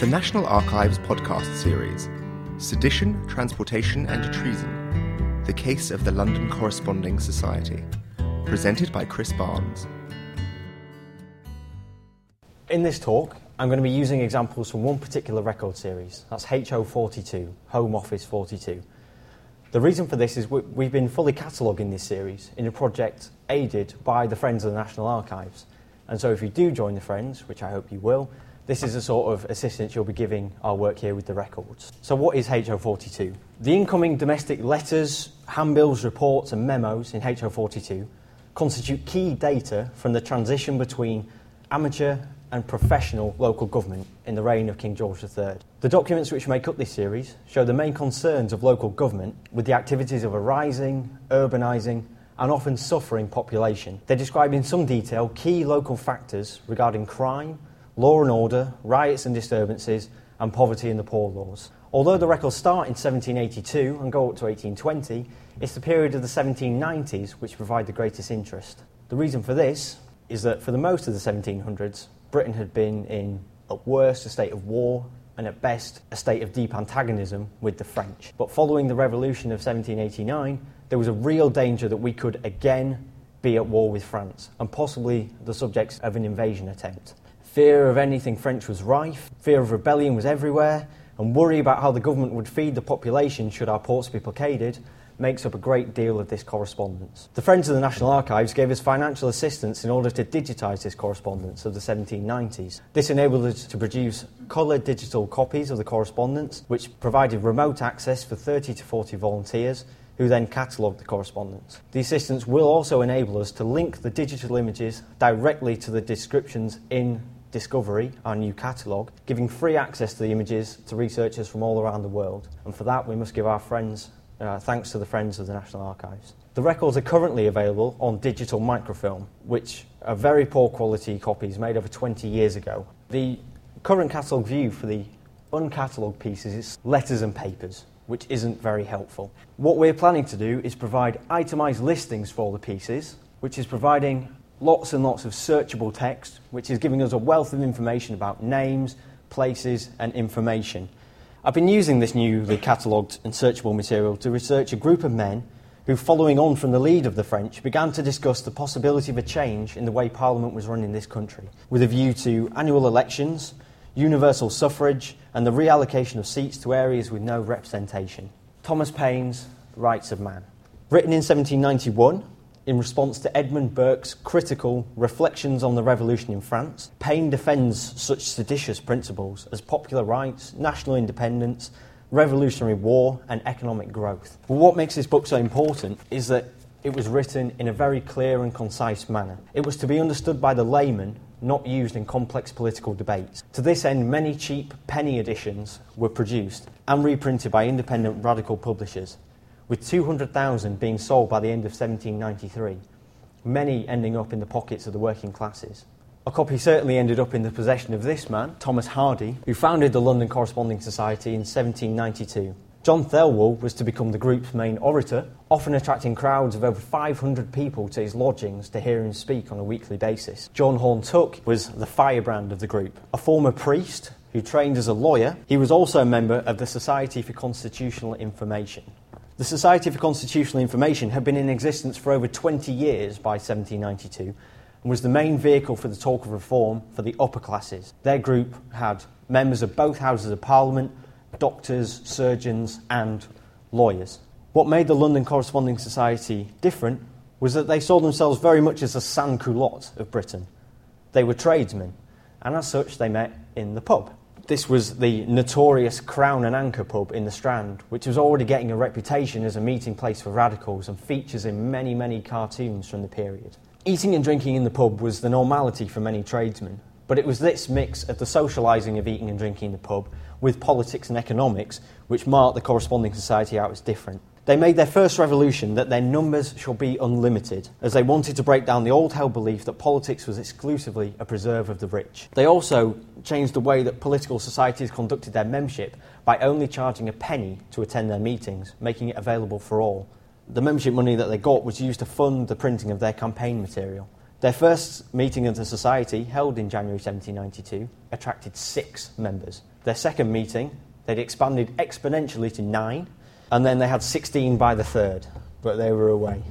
The National Archives podcast series Sedition, Transportation and Treason The Case of the London Corresponding Society. Presented by Chris Barnes. In this talk, I'm going to be using examples from one particular record series. That's HO42, Home Office 42. The reason for this is we- we've been fully cataloguing this series in a project aided by the Friends of the National Archives. And so if you do join the Friends, which I hope you will, this is the sort of assistance you'll be giving our work here with the records. So what is HO42? The incoming domestic letters, handbills, reports and memos in HO42 constitute key data from the transition between amateur and professional local government in the reign of King George III. The documents which make up this series show the main concerns of local government with the activities of a rising, urbanising, and often suffering population. They describe in some detail key local factors regarding crime, law and order, riots and disturbances, and poverty and the poor laws. Although the records start in 1782 and go up to 1820, it's the period of the 1790s which provide the greatest interest. The reason for this is that for the most of the 1700s, Britain had been in, at worst, a state of war and at best, a state of deep antagonism with the French. But following the revolution of 1789, there was a real danger that we could again be at war with France and possibly the subjects of an invasion attempt. Fear of anything French was rife, fear of rebellion was everywhere, and worry about how the government would feed the population should our ports be blockaded makes up a great deal of this correspondence. The Friends of the National Archives gave us financial assistance in order to digitise this correspondence of the 1790s. This enabled us to produce coloured digital copies of the correspondence, which provided remote access for 30 to 40 volunteers who then catalogued the correspondence. The assistance will also enable us to link the digital images directly to the descriptions in Discovery, our new catalogue, giving free access to the images to researchers from all around the world. And for that, we must give our friends uh, thanks to the Friends of the National Archives. The records are currently available on digital microfilm, which are very poor quality copies made over 20 years ago. The current catalogue view for the uncatalogued pieces is letters and papers, which isn't very helpful. What we're planning to do is provide itemised listings for the pieces, which is providing lots and lots of searchable text, which is giving us a wealth of information about names, places, and information. I've been using this newly catalogued and searchable material to research a group of men who, following on from the lead of the French, began to discuss the possibility of a change in the way Parliament was run in this country, with a view to annual elections, universal suffrage, and the reallocation of seats to areas with no representation. Thomas Paine's Rights of Man. Written in 1791, in response to Edmund Burke's critical reflections on the revolution in France, Paine defends such seditious principles as popular rights, national independence, revolutionary war, and economic growth. But what makes this book so important is that it was written in a very clear and concise manner. It was to be understood by the layman, not used in complex political debates. To this end, many cheap penny editions were produced and reprinted by independent radical publishers with 200,000 being sold by the end of 1793, many ending up in the pockets of the working classes. A copy certainly ended up in the possession of this man, Thomas Hardy, who founded the London Corresponding Society in 1792. John Thelwall was to become the group's main orator, often attracting crowds of over 500 people to his lodgings to hear him speak on a weekly basis. John Horne Tooke was the firebrand of the group, a former priest who trained as a lawyer. He was also a member of the Society for Constitutional Information. The Society for Constitutional Information had been in existence for over 20 years by 1792 and was the main vehicle for the talk of reform for the upper classes. Their group had members of both houses of parliament, doctors, surgeons, and lawyers. What made the London Corresponding Society different was that they saw themselves very much as a sans culotte of Britain. They were tradesmen, and as such, they met in the pub. This was the notorious Crown and Anchor pub in the Strand, which was already getting a reputation as a meeting place for radicals and features in many, many cartoons from the period. Eating and drinking in the pub was the normality for many tradesmen, but it was this mix of the socialising of eating and drinking in the pub with politics and economics which marked the corresponding society out as different. They made their first revolution that their numbers shall be unlimited, as they wanted to break down the old held belief that politics was exclusively a preserve of the rich. They also changed the way that political societies conducted their membership by only charging a penny to attend their meetings, making it available for all. The membership money that they got was used to fund the printing of their campaign material. Their first meeting of the society, held in January 1792, attracted six members. Their second meeting, they'd expanded exponentially to nine, and then they had 16 by the third, but they were away.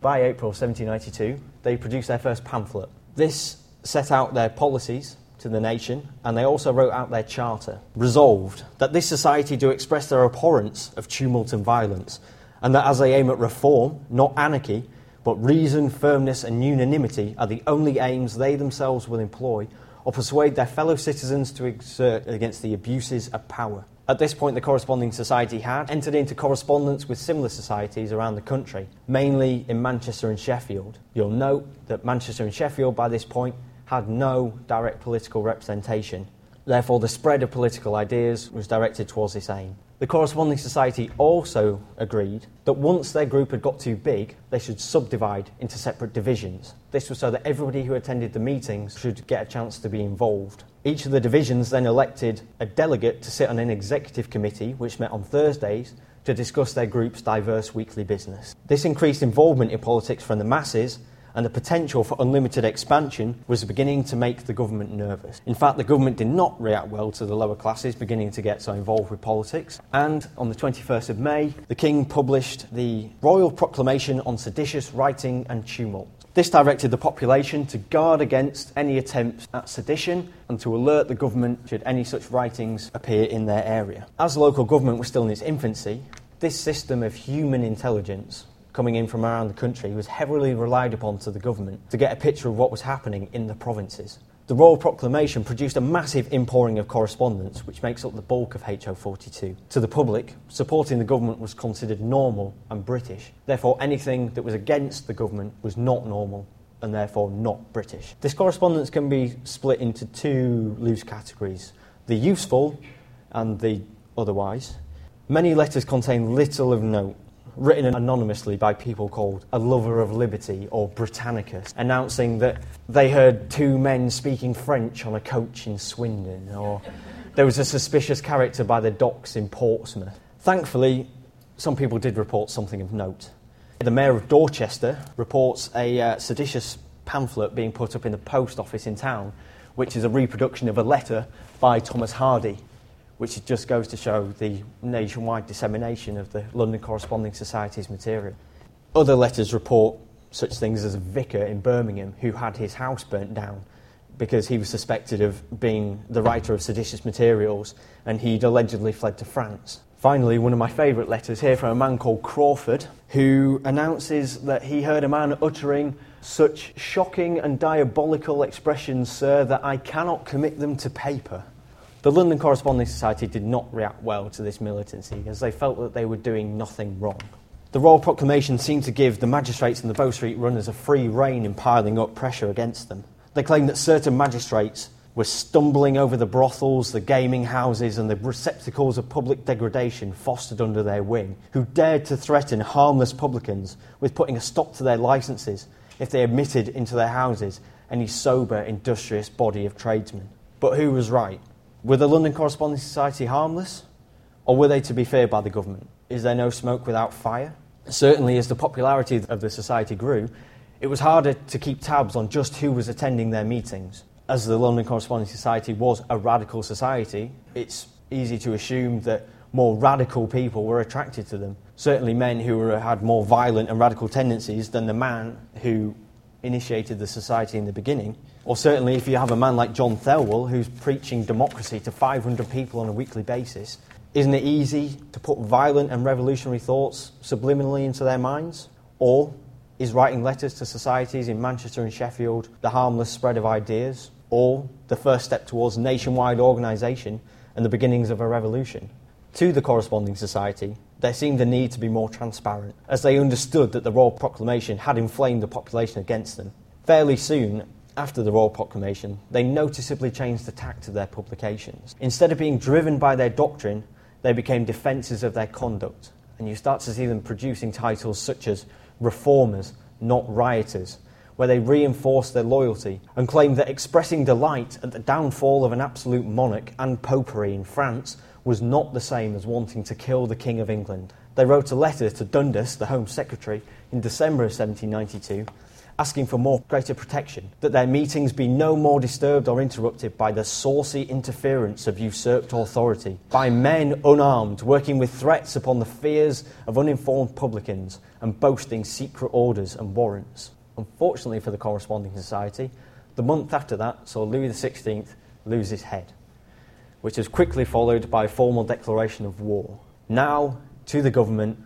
By April 1792, they produced their first pamphlet. This set out their policies to the nation, and they also wrote out their charter, resolved that this society do express their abhorrence of tumult and violence, and that as they aim at reform, not anarchy, but reason, firmness, and unanimity are the only aims they themselves will employ, or persuade their fellow citizens to exert against the abuses of power. At this point, the corresponding society had entered into correspondence with similar societies around the country, mainly in Manchester and Sheffield. You'll note that Manchester and Sheffield, by this point, had no direct political representation. Therefore, the spread of political ideas was directed towards this aim. The corresponding society also agreed that once their group had got too big, they should subdivide into separate divisions. This was so that everybody who attended the meetings should get a chance to be involved. Each of the divisions then elected a delegate to sit on an executive committee, which met on Thursdays, to discuss their group's diverse weekly business. This increased involvement in politics from the masses and the potential for unlimited expansion was beginning to make the government nervous. In fact, the government did not react well to the lower classes beginning to get so involved with politics. And on the 21st of May, the King published the Royal Proclamation on Seditious Writing and Tumult. This directed the population to guard against any attempts at sedition and to alert the government should any such writings appear in their area. As local government was still in its infancy, this system of human intelligence coming in from around the country was heavily relied upon to the government to get a picture of what was happening in the provinces. The Royal Proclamation produced a massive inpouring of correspondence, which makes up the bulk of HO 42. To the public, supporting the government was considered normal and British. Therefore, anything that was against the government was not normal and therefore not British. This correspondence can be split into two loose categories the useful and the otherwise. Many letters contain little of note written anonymously by people called a lover of liberty or Britannicus, announcing that they heard two men speaking French on a coach in Swindon, or there was a suspicious character by the docks in Portsmouth. Thankfully, some people did report something of note. The Mayor of Dorchester reports a uh, seditious pamphlet being put up in the post office in town, which is a reproduction of a letter by Thomas Hardy, which just goes to show the nationwide dissemination of the London Corresponding Society's material. Other letters report such things as a vicar in Birmingham who had his house burnt down because he was suspected of being the writer of seditious materials and he'd allegedly fled to France. Finally, one of my favourite letters here from a man called Crawford who announces that he heard a man uttering such shocking and diabolical expressions, sir, that I cannot commit them to paper. The London Corresponding Society did not react well to this militancy as they felt that they were doing nothing wrong. The Royal Proclamation seemed to give the magistrates and the Bow Street runners a free rein in piling up pressure against them. They claimed that certain magistrates were stumbling over the brothels, the gaming houses, and the receptacles of public degradation fostered under their wing, who dared to threaten harmless publicans with putting a stop to their licenses if they admitted into their houses any sober, industrious body of tradesmen. But who was right? Were the London Corresponding Society harmless? Or were they to be feared by the government? Is there no smoke without fire? Certainly, as the popularity of the society grew, it was harder to keep tabs on just who was attending their meetings. As the London Corresponding Society was a radical society, it's easy to assume that more radical people were attracted to them. Certainly, men who were, had more violent and radical tendencies than the man who initiated the society in the beginning. Or certainly, if you have a man like John Thelwall who's preaching democracy to 500 people on a weekly basis, isn't it easy to put violent and revolutionary thoughts subliminally into their minds? Or is writing letters to societies in Manchester and Sheffield the harmless spread of ideas? Or the first step towards nationwide organisation and the beginnings of a revolution? To the corresponding society, there seemed a need to be more transparent, as they understood that the Royal Proclamation had inflamed the population against them. Fairly soon, after the Royal Proclamation, they noticeably changed the tact of their publications. Instead of being driven by their doctrine, they became defences of their conduct. And you start to see them producing titles such as Reformers, Not Rioters, where they reinforced their loyalty and claimed that expressing delight at the downfall of an absolute monarch and popery in France was not the same as wanting to kill the King of England. They wrote a letter to Dundas, the Home Secretary, in December of 1792, asking for more greater protection, that their meetings be no more disturbed or interrupted by the saucy interference of usurped authority, by men unarmed working with threats upon the fears of uninformed publicans and boasting secret orders and warrants. Unfortunately for the corresponding society, the month after that saw Louis XVI lose his head, which was quickly followed by a formal declaration of war. Now, to the government,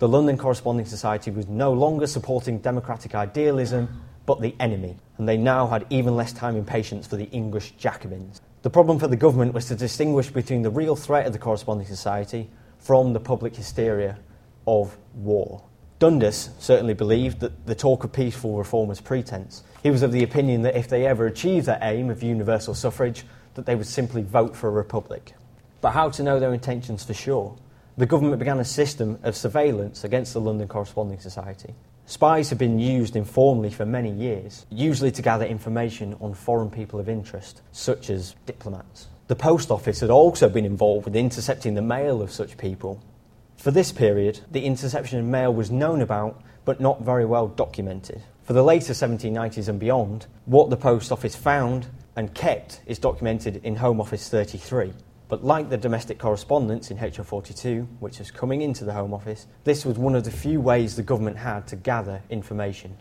the London Corresponding Society was no longer supporting democratic idealism, but the enemy, and they now had even less time and patience for the English Jacobins. The problem for the government was to distinguish between the real threat of the Corresponding Society from the public hysteria of war. Dundas certainly believed that the talk of peaceful reform was pretense. He was of the opinion that if they ever achieved their aim of universal suffrage, that they would simply vote for a republic. But how to know their intentions for sure? The government began a system of surveillance against the London Corresponding Society. Spies have been used informally for many years, usually to gather information on foreign people of interest, such as diplomats. The post office had also been involved with intercepting the mail of such people. For this period, the interception of mail was known about but not very well documented. For the later 1790s and beyond, what the post office found and kept is documented in Home Office 33. But like the domestic correspondence in HO42, which was coming into the Home Office, this was one of the few ways the government had to gather information.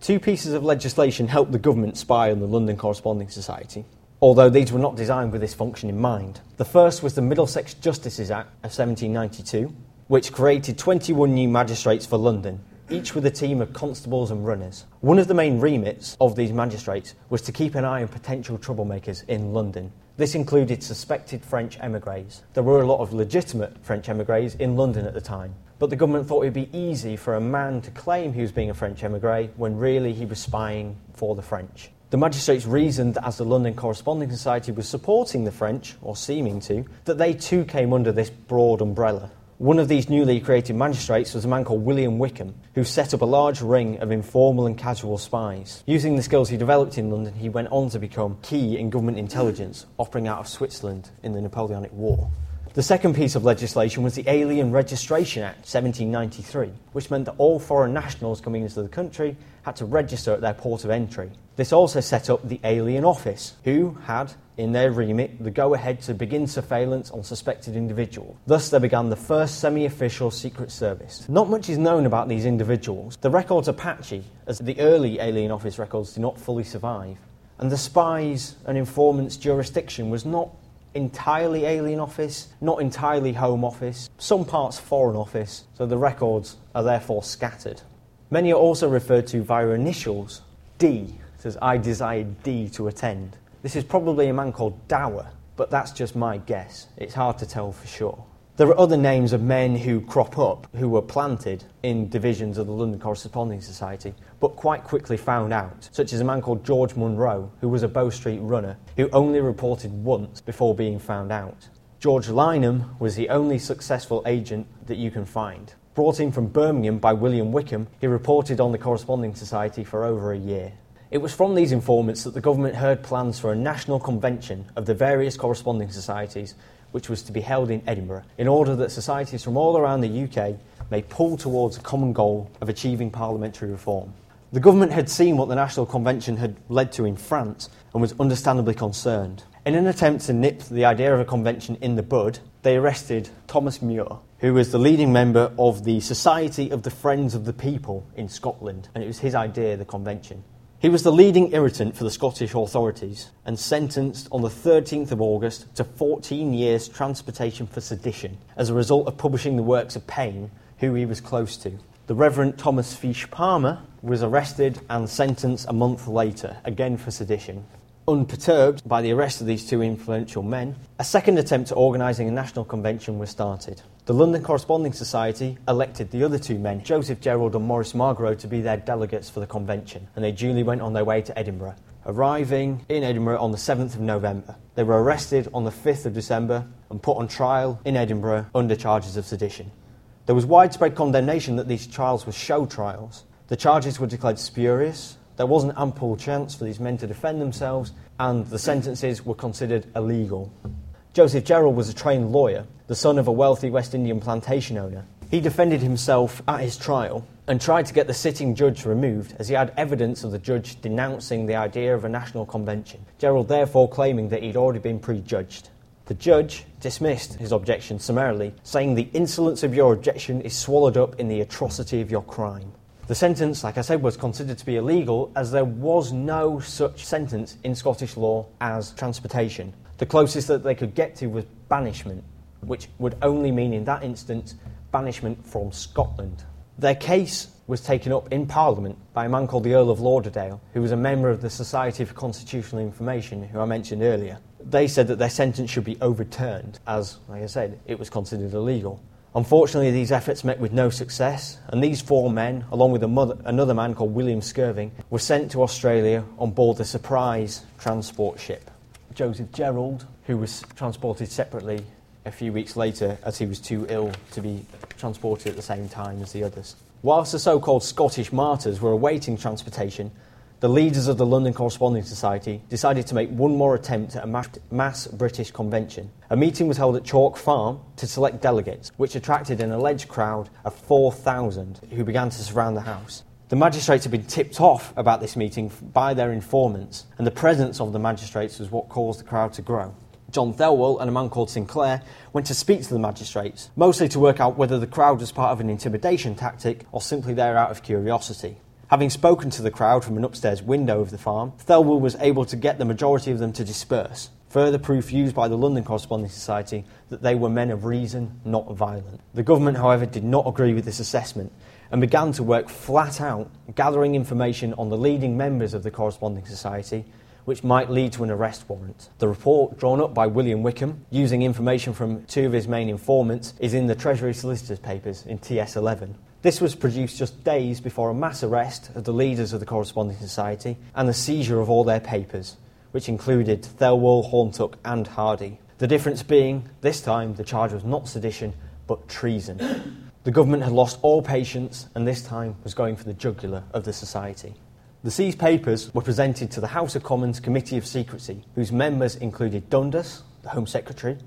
Two pieces of legislation helped the government spy on the London Corresponding Society, although these were not designed with this function in mind. The first was the Middlesex Justices Act of 1792, which created 21 new magistrates for London, each with a team of constables and runners. One of the main remits of these magistrates was to keep an eye on potential troublemakers in London, this included suspected French emigres. There were a lot of legitimate French emigres in London at the time, but the government thought it would be easy for a man to claim he was being a French emigre when really he was spying for the French. The magistrates reasoned as the London Corresponding Society was supporting the French, or seeming to, that they too came under this broad umbrella. One of these newly created magistrates was a man called William Wickham, who set up a large ring of informal and casual spies. Using the skills he developed in London, he went on to become key in government intelligence, operating out of Switzerland in the Napoleonic War. The second piece of legislation was the Alien Registration Act 1793, which meant that all foreign nationals coming into the country had to register at their port of entry. This also set up the Alien Office, who had in their remit the go ahead to begin surveillance on suspected individuals. Thus, there began the first semi official Secret Service. Not much is known about these individuals. The records are patchy, as the early Alien Office records do not fully survive. And the spies and informants' jurisdiction was not entirely Alien Office, not entirely Home Office, some parts Foreign Office, so the records are therefore scattered. Many are also referred to via initials D, says I desired D to attend. This is probably a man called Dower, but that's just my guess. It's hard to tell for sure. There are other names of men who crop up who were planted in divisions of the London Corresponding Society, but quite quickly found out, such as a man called George Munro, who was a Bow Street runner, who only reported once before being found out. George Lynam was the only successful agent that you can find. Brought in from Birmingham by William Wickham, he reported on the Corresponding Society for over a year. It was from these informants that the government heard plans for a national convention of the various corresponding societies which was to be held in Edinburgh, in order that societies from all around the UK may pull towards a common goal of achieving parliamentary reform. The government had seen what the National Convention had led to in France and was understandably concerned. In an attempt to nip the idea of a convention in the bud, they arrested Thomas Muir, who was the leading member of the Society of the Friends of the People in Scotland, and it was his idea, the convention. He was the leading irritant for the Scottish authorities and sentenced on the 13th of August to 14 years transportation for sedition as a result of publishing the works of Paine, who he was close to. The Reverend Thomas Fyshe Palmer was arrested and sentenced a month later, again for sedition. Unperturbed by the arrest of these two influential men, a second attempt at organising a national convention was started. The London Corresponding Society elected the other two men, Joseph Gerrald and Maurice Margarot, to be their delegates for the convention, and they duly went on their way to Edinburgh, arriving in Edinburgh on the 7th of November. They were arrested on the 5th of December and put on trial in Edinburgh under charges of sedition. There was widespread condemnation that these trials were show trials. The charges were declared spurious, there wasn't ample chance for these men to defend themselves, and the sentences were considered illegal. Joseph Gerrald was a trained lawyer, the son of a wealthy West Indian plantation owner. He defended himself at his trial and tried to get the sitting judge removed as he had evidence of the judge denouncing the idea of a national convention. Gerrald therefore claiming that he'd already been prejudged. The judge dismissed his objection summarily, saying the insolence of your objection is swallowed up in the atrocity of your crime. The sentence, like I said, was considered to be illegal as there was no such sentence in Scottish law as transportation. The closest that they could get to was banishment, which would only mean in that instance banishment from Scotland. Their case was taken up in Parliament by a man called the Earl of Lauderdale, who was a member of the Society for Constitutional Information, who I mentioned earlier. They said that their sentence should be overturned, as, like I said, it was considered illegal. Unfortunately, these efforts met with no success, and these four men, along with mother, another man called William Skirving, were sent to Australia on board the Surprise transport ship. Joseph Gerrald, who was transported separately a few weeks later as he was too ill to be transported at the same time as the others. Whilst the so called Scottish martyrs were awaiting transportation, the leaders of the London Corresponding Society decided to make one more attempt at a mass British convention. A meeting was held at Chalk Farm to select delegates, which attracted an alleged crowd of 4,000 who began to surround the house. The magistrates had been tipped off about this meeting by their informants, and the presence of the magistrates was what caused the crowd to grow. John Thelwall and a man called Sinclair went to speak to the magistrates, mostly to work out whether the crowd was part of an intimidation tactic or simply there out of curiosity. Having spoken to the crowd from an upstairs window of the farm, Thelwall was able to get the majority of them to disperse, further proof used by the London Corresponding Society that they were men of reason, not violent. The government, however, did not agree with this assessment and began to work flat out, gathering information on the leading members of the Corresponding Society which might lead to an arrest warrant. The report, drawn up by William Wickham, using information from two of his main informants, is in the Treasury Solicitor's Papers in TS 11. This was produced just days before a mass arrest of the leaders of the Corresponding Society and the seizure of all their papers, which included Thelwall, Horne Tooke, and Hardy. The difference being, this time, the charge was not sedition, but treason. The government had lost all patience and this time was going for the jugular of the society. The seized papers were presented to the House of Commons Committee of Secrecy, whose members included Dundas, the Home Secretary,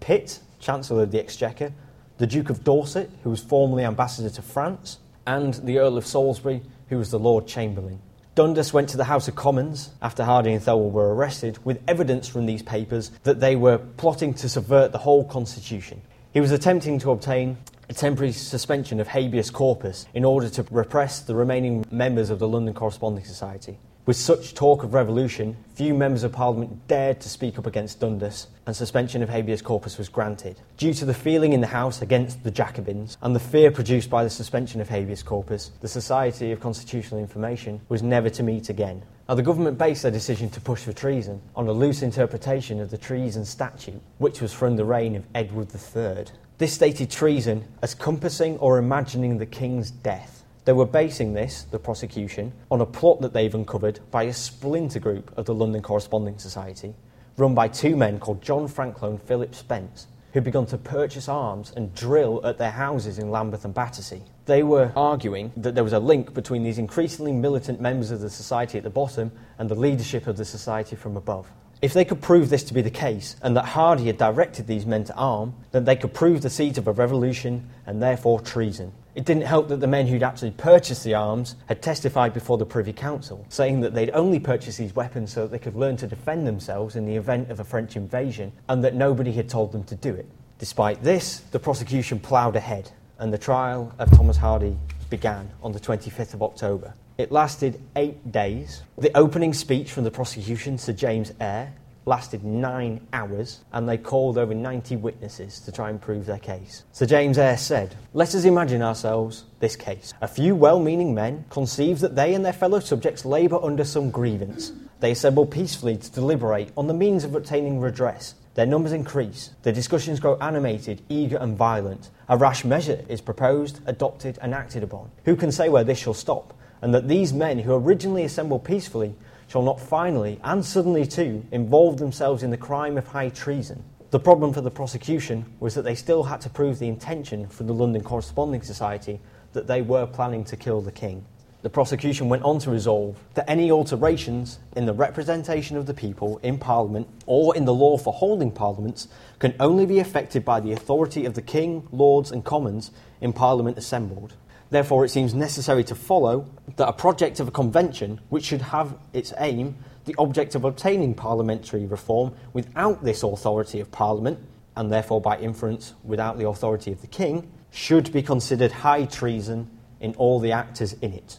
Pitt, Chancellor of the Exchequer, the Duke of Dorset, who was formerly Ambassador to France, and the Earl of Salisbury, who was the Lord Chamberlain. Dundas went to the House of Commons after Hardy and Thelwall were arrested with evidence from these papers that they were plotting to subvert the whole constitution. He was attempting to obtain a temporary suspension of habeas corpus in order to repress the remaining members of the London Corresponding Society. With such talk of revolution, few members of Parliament dared to speak up against Dundas, and suspension of habeas corpus was granted. Due to the feeling in the House against the Jacobins and the fear produced by the suspension of habeas corpus, the Society of Constitutional Information was never to meet again. Now, the government based their decision to push for treason on a loose interpretation of the Treason Statute, which was from the reign of Edward III. This stated treason as compassing or imagining the king's death. They were basing this, the prosecution, on a plot that they've uncovered by a splinter group of the London Corresponding Society, run by two men called John Franklin and Philip Spence, who'd begun to purchase arms and drill at their houses in Lambeth and Battersea. They were arguing that there was a link between these increasingly militant members of the society at the bottom and the leadership of the society from above. If they could prove this to be the case, and that Hardy had directed these men to arm, then they could prove the seeds of a revolution and therefore treason. It didn't help that the men who'd actually purchased the arms had testified before the Privy Council, saying that they'd only purchased these weapons so that they could learn to defend themselves in the event of a French invasion, and that nobody had told them to do it. Despite this, the prosecution ploughed ahead, and the trial of Thomas Hardy began on the 25th of October. It lasted eight days. The opening speech from the prosecution, Sir James Eyre, lasted nine hours, and they called over 90 witnesses to try and prove their case. Sir James Eyre said, Let us imagine ourselves this case. A few well meaning men conceive that they and their fellow subjects labour under some grievance. They assemble peacefully to deliberate on the means of obtaining redress. Their numbers increase. Their discussions grow animated, eager, and violent. A rash measure is proposed, adopted, and acted upon. Who can say where this shall stop? And that these men who originally assembled peacefully shall not finally, and suddenly too, involve themselves in the crime of high treason. The problem for the prosecution was that they still had to prove the intention from the London Corresponding Society that they were planning to kill the king. The prosecution went on to resolve that any alterations in the representation of the people in Parliament or in the law for holding parliaments can only be effected by the authority of the King, Lords, and Commons in Parliament assembled. Therefore, it seems necessary to follow that a project of a convention, which should have its aim the object of obtaining parliamentary reform without this authority of Parliament, and therefore by inference without the authority of the King, should be considered high treason in all the actors in it.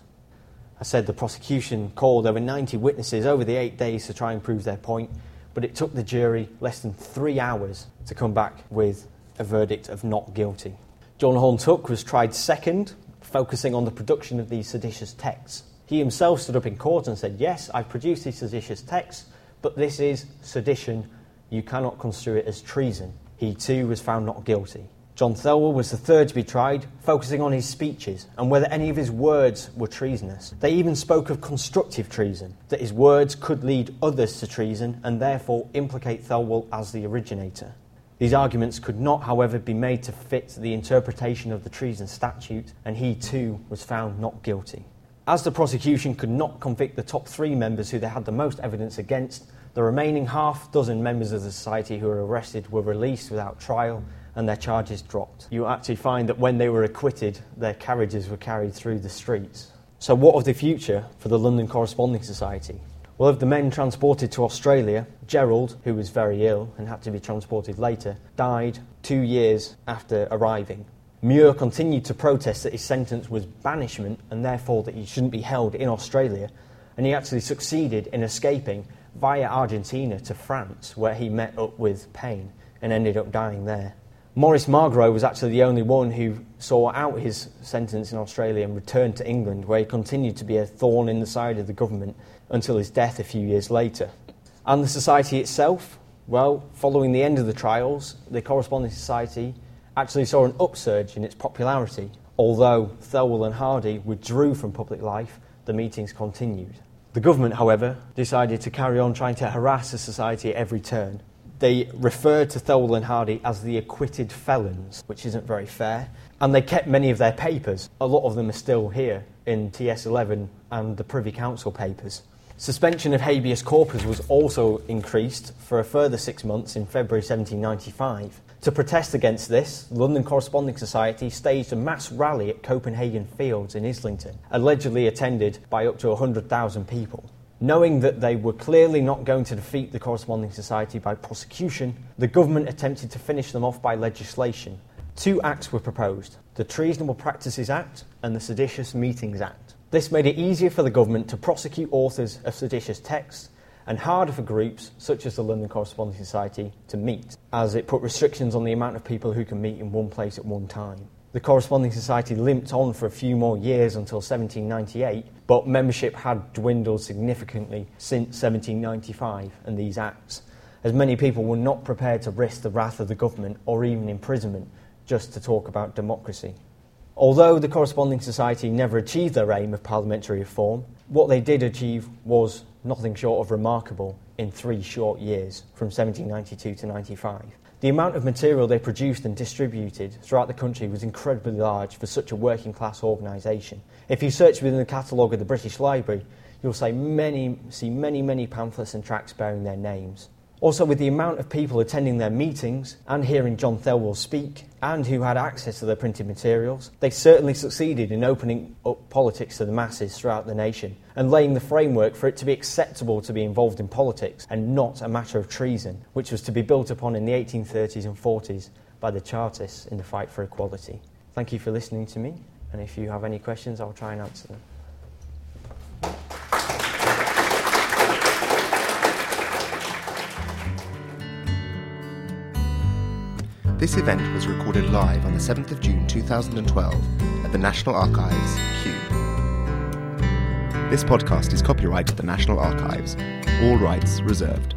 I said the prosecution called over 90 witnesses over the eight days to try and prove their point, but it took the jury less than three hours to come back with a verdict of not guilty. John Horne-Tooke was tried second, focusing on the production of these seditious texts. He himself stood up in court and said, Yes, I've produced these seditious texts, but this is sedition. You cannot construe it as treason. He too was found not guilty. John Thelwall was the third to be tried, focusing on his speeches and whether any of his words were treasonous. They even spoke of constructive treason, that his words could lead others to treason and therefore implicate Thelwall as the originator. These arguments could not, however, be made to fit the interpretation of the treason statute, and he too was found not guilty. As the prosecution could not convict the top three members who they had the most evidence against, the remaining half dozen members of the society who were arrested were released without trial and their charges dropped. You actually find that when they were acquitted, their carriages were carried through the streets. So, what of the future for the London Corresponding Society? Well, of the men transported to Australia, Gerrald, who was very ill and had to be transported later, died two years after arriving. Muir continued to protest that his sentence was banishment and therefore that he shouldn't be held in Australia, and he actually succeeded in escaping via Argentina to France, where he met up with Paine and ended up dying there. Maurice Margarot was actually the only one who saw out his sentence in Australia and returned to England, where he continued to be a thorn in the side of the government until his death a few years later. And the society itself, well, following the end of the trials, the Corresponding Society actually saw an upsurge in its popularity. Although Thelwall and Hardy withdrew from public life, the meetings continued. The government, however, decided to carry on trying to harass the society at every turn. They referred to Thelwall and Hardy as the acquitted felons, which isn't very fair, and they kept many of their papers. A lot of them are still here in TS11 and the Privy Council papers. Suspension of habeas corpus was also increased for a further six months in February 1795. To protest against this, London Corresponding Society staged a mass rally at Copenhagen Fields in Islington, allegedly attended by up to 100,000 people. Knowing that they were clearly not going to defeat the Corresponding Society by prosecution, the government attempted to finish them off by legislation. Two acts were proposed the Treasonable Practices Act and the Seditious Meetings Act. This made it easier for the government to prosecute authors of seditious texts and harder for groups such as the London Corresponding Society to meet, as it put restrictions on the amount of people who can meet in one place at one time. The Corresponding Society limped on for a few more years until 1798, but membership had dwindled significantly since 1795 and these acts, as many people were not prepared to risk the wrath of the government or even imprisonment just to talk about democracy. Although the Corresponding Society never achieved their aim of parliamentary reform, what they did achieve was nothing short of remarkable in three short years, from 1792 to 95. The amount of material they produced and distributed throughout the country was incredibly large for such a working class organisation. If you search within the catalogue of the British Library, you'll see many, see many, many pamphlets and tracts bearing their names. Also, with the amount of people attending their meetings and hearing John Thelwall speak, and who had access to their printed materials, they certainly succeeded in opening up politics to the masses throughout the nation and laying the framework for it to be acceptable to be involved in politics and not a matter of treason, which was to be built upon in the 1830s and 40s by the Chartists in the fight for equality. Thank you for listening to me, and if you have any questions, I'll try and answer them. This event was recorded live on the 7th of June 2012 at the National Archives, Kew. This podcast is copyright of the National Archives, all rights reserved.